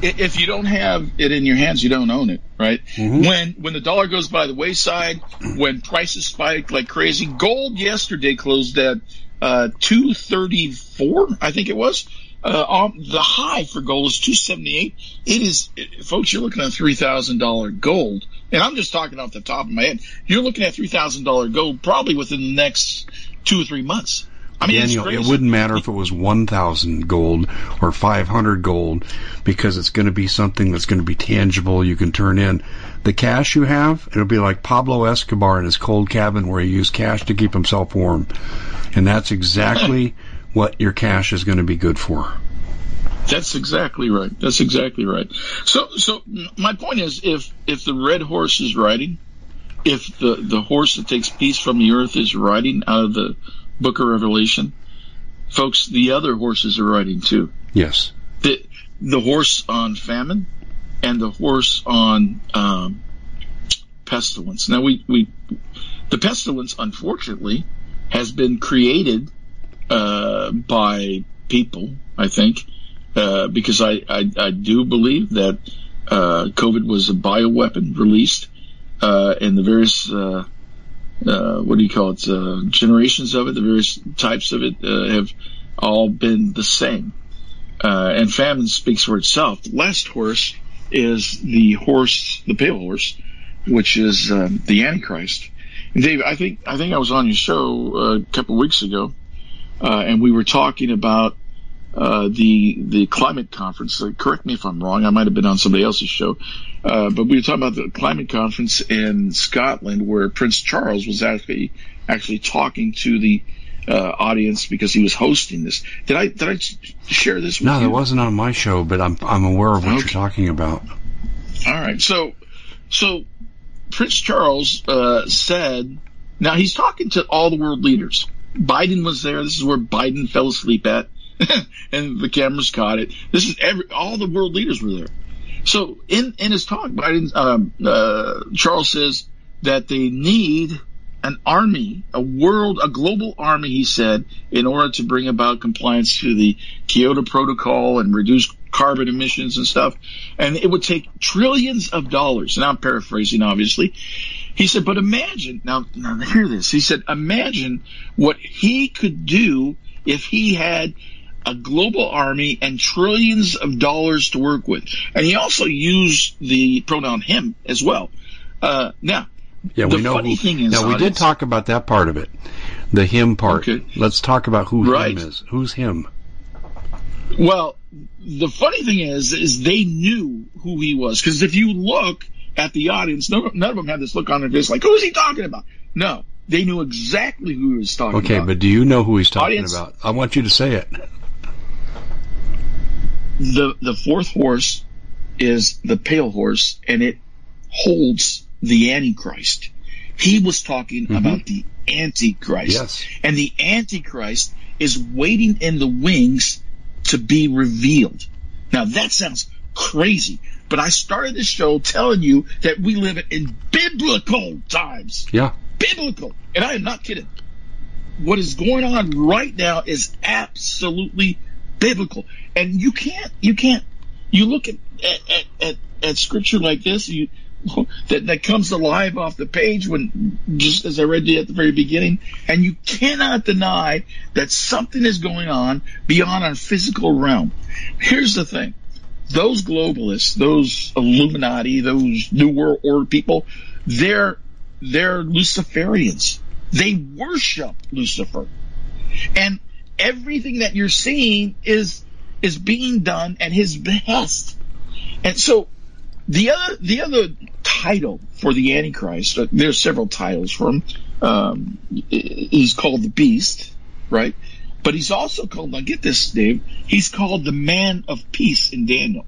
If you don't have it in your hands, you don't own it, right? Mm-hmm. When when the dollar goes by the wayside, when prices spike like crazy, gold yesterday closed at uh, 234, I think it was. Uh, um, the high for gold is 278. It is, it, folks, you're looking at $3,000 gold. And I'm just talking off the top of my head. You're looking at $3,000 gold probably within the next two or three months.
I mean, Daniel, it wouldn't matter if it was 1,000 gold or 500 gold because it's going to be something that's going to be tangible you can turn in. The cash you have, it'll be like Pablo Escobar in his cold cabin where he used cash to keep himself warm. And that's exactly what your cash is going to be good for.
That's exactly right. That's exactly right. So, so my point is, if if the red horse is riding, if the the horse that takes peace from the earth is riding out of the book of Revelation, folks, the other horses are riding too.
Yes.
The the horse on famine and the horse on um, pestilence. Now we we the pestilence, unfortunately, has been created uh, by people, I think, uh, because I, I, I, do believe that uh, COVID was a bioweapon released, uh, and the various uh, uh, what do you call it generations of it, the various types of it have all been the same. and famine speaks for itself. The last horse is the horse, the pale horse, which is um, the Antichrist. Dave, I think I think I was on your show uh, a couple of weeks ago, uh, and we were talking about uh, the the climate conference. Uh, correct me if I'm wrong. I might have been on somebody else's show, uh, but we were talking about the climate conference in Scotland, where Prince Charles was actually actually talking to the uh, audience because he was hosting this. Did I did I share this?
no, that wasn't on my show, but I'm I'm aware of what okay. you're talking about.
All right, so so Prince Charles uh, said, now he's talking to all the world leaders. Biden was there. This is where Biden fell asleep at, and the cameras caught it. This is every all the world leaders were there. So in in his talk, Biden um, uh, Charles says that they need an army, a world, a global army, he said, in order to bring about compliance to the Kyoto Protocol and reduce carbon emissions and stuff. And it would take trillions of dollars. And I'm paraphrasing, obviously. He said, but imagine, now, now hear this. He said, imagine what he could do if he had a global army and trillions of dollars to work with. And he also used the pronoun him as well. Uh, now,
yeah, the we know. Funny who, thing is, now we did talk about that part of it, the him part. Okay. Let's talk about who right. him is. Who's him?
Well, the funny thing is, is they knew who he was because if you look at the audience, none, none of them had this look on their face like, "Who's he talking about?" No, they knew exactly who he was talking
okay,
about.
Okay, but do you know who he's talking audience, about? I want you to say it.
The the fourth horse is the pale horse, and it holds the Antichrist. He was talking mm-hmm. about the Antichrist.
Yes.
And the Antichrist is waiting in the wings to be revealed. Now that sounds crazy, but I started this show telling you that we live in biblical times.
Yeah.
Biblical. And I am not kidding. What is going on right now is absolutely biblical. And you can't, you can't, you look at, at, at, at scripture like this, you, that, that comes alive off the page when just as I read you at the very beginning. And you cannot deny that something is going on beyond our physical realm. Here's the thing. Those globalists, those Illuminati, those New World Order people, they're they're Luciferians. They worship Lucifer. And everything that you're seeing is is being done at his behest. And so the other the other title for the Antichrist, uh, there's several titles for him. Um, he's called the Beast, right? But he's also called, now get this, Dave, he's called the Man of Peace in Daniel.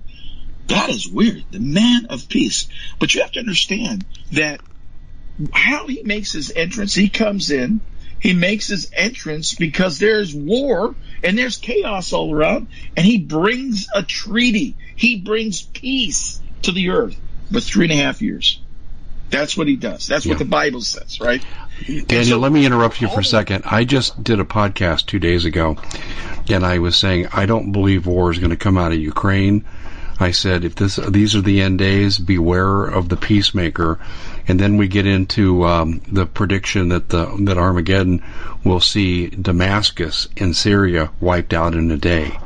That is weird. The Man of Peace. But you have to understand that how he makes his entrance, he comes in, he makes his entrance because there's war and there's chaos all around, and he brings a treaty. He brings peace to the earth for three and a half years. That's what he does. That's yeah. what the Bible says, right?
Daniel, so, let me interrupt you for a second. I just did a podcast two days ago, and I was saying I don't believe war is going to come out of Ukraine. I said if this these are the end days, beware of the peacemaker. And then we get into um, the prediction that the that Armageddon will see Damascus in Syria wiped out in a day.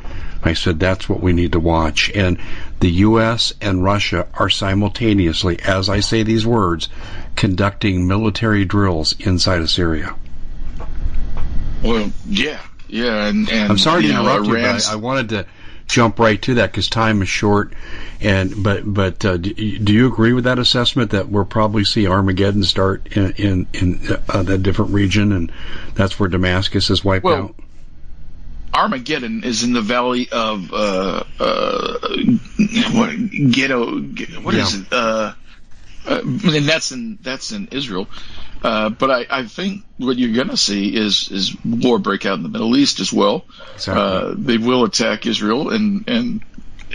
I said that's what we need to watch. And the U.S. and Russia are simultaneously, as I say these words, conducting military drills inside of Syria.
Well, yeah, yeah, and, and
I'm sorry to interrupt know, you, but I, I, wanted to jump right to that because time is short. And but but uh, do, do, you agree with that assessment that we'll probably see Armageddon start in in, in uh, that different region, and that's where Damascus is wiped
well,
out?
Armageddon is in the valley of uh, uh, what, ghetto. What yeah. is it? Uh, uh, and that's in that's in Israel. Uh, but I, I think what you're going to see is is war break out in the Middle East as well. Exactly. Uh, they will attack Israel, and and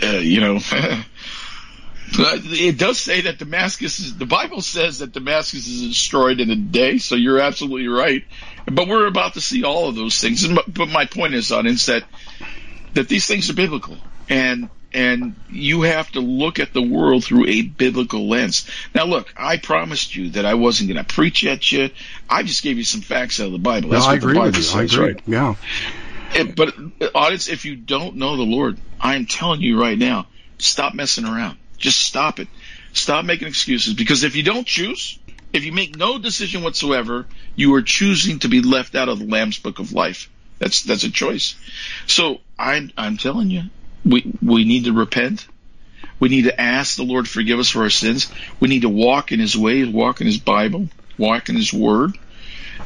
uh, you know. it does say that Damascus is, the Bible says that Damascus is destroyed in a day, so you're absolutely right. But we're about to see all of those things. But my point is, audience, that that these things are biblical, and and you have to look at the world through a biblical lens. Now, look, I promised you that I wasn't going to preach at you. I just gave you some facts out of the Bible.
That's no, I agree with you. Says, I agree. Right? Yeah.
It, but audience, if you don't know the Lord, I am telling you right now, stop messing around. Just stop it. Stop making excuses because if you don't choose, if you make no decision whatsoever, you are choosing to be left out of the Lamb's Book of Life. That's that's a choice. So I'm I'm telling you, we, we need to repent. We need to ask the Lord forgive us for our sins. We need to walk in His ways, walk in His Bible, walk in His Word,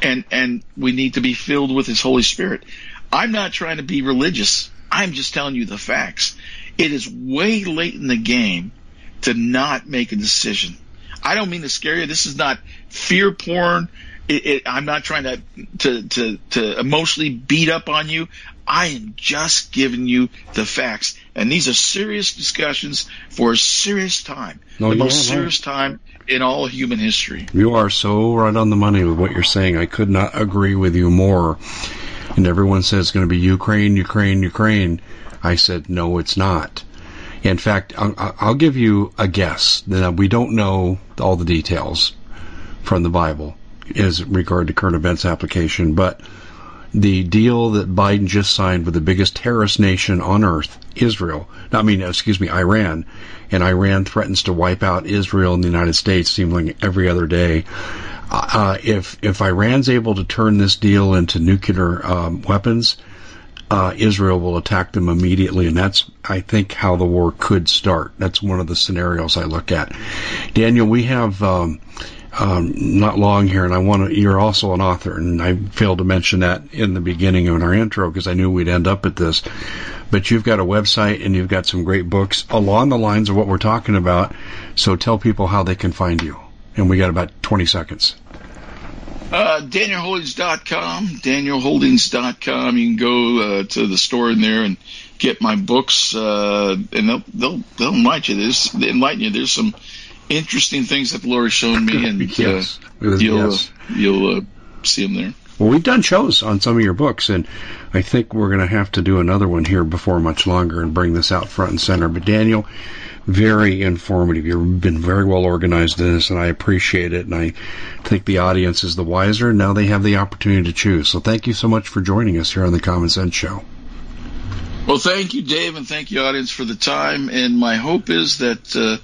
and and we need to be filled with His Holy Spirit. I'm not trying to be religious. I'm just telling you the facts. It is way late in the game to not make a decision. I don't mean to scare you. This is not fear porn. It, it, I'm not trying to, to, to, to emotionally beat up on you. I am just giving you the facts. And these are serious discussions for a serious time. No, the most serious right. time in all human history.
You are so right on the money with what you're saying. I could not agree with you more. And everyone says it's going to be Ukraine, Ukraine, Ukraine. I said, no, it's not. In fact, I'll, give you a guess. that we don't know all the details from the Bible as regard to current events application, but the deal that Biden just signed with the biggest terrorist nation on earth, Israel, I mean, excuse me, Iran, and Iran threatens to wipe out Israel and the United States, seemingly every other day. Uh, if if Iran's able to turn this deal into nuclear um, weapons, uh, Israel will attack them immediately, and that's I think how the war could start. That's one of the scenarios I look at. Daniel, we have. Um, um, not long here, and I want to. You're also an author, and I failed to mention that in the beginning of our intro because I knew we'd end up at this. But you've got a website and you've got some great books along the lines of what we're talking about. So tell people how they can find you. And we got about 20 seconds.
Uh, DanielHoldings.com, DanielHoldings.com. You can go uh, to the store in there and get my books, uh, and they'll they'll they'll enlighten you. There's they enlighten you. There's some interesting things that the Lord has shown me, and yes. uh, you'll yes. you'll uh, see them there.
Well, we've done shows on some of your books, and I think we're going to have to do another one here before much longer and bring this out front and center. But Daniel, very informative. You've been very well organized in this, and I appreciate it. And I think the audience is the wiser. Now they have the opportunity to choose. So thank you so much for joining us here on the Common Sense Show.
Well, thank you, Dave, and thank you, audience, for the time. And my hope is that. Uh,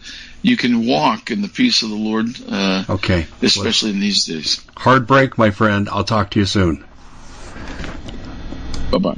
you can walk in the peace of the Lord. Uh,
okay.
Especially well, in these days.
Hard break, my friend. I'll talk to you soon.
Bye bye.